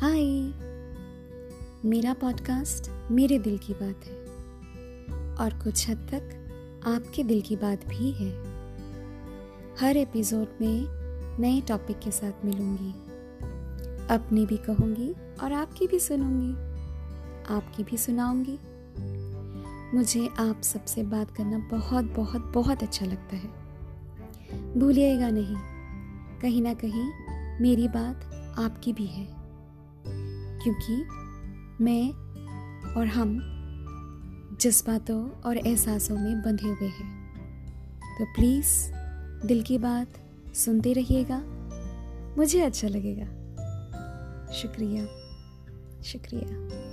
हाय। मेरा पॉडकास्ट मेरे दिल की बात है। और कुछ हद तक आपके दिल की बात भी है। हर एपिसोड में नए टॉपिक के साथ मिलूँगी। अपनी भी कहूँगी और आपकी भी सुनूँगी। आपकी भी सुनाऊँगी। मुझे आप सबसे बात करना बहुत बहुत बहुत अच्छा लगता है। भूलिएगा नहीं, कहीं ना कहीं मेरी बात आपकी भी है। क्योंकि मैं और हम जज्बातों और एहसासों में बंधे हुए हैं। तो प्लीज़ दिल की बात सुनते रहिएगा। मुझे अच्छा लगेगा। शुक्रिया। शुक्रिया।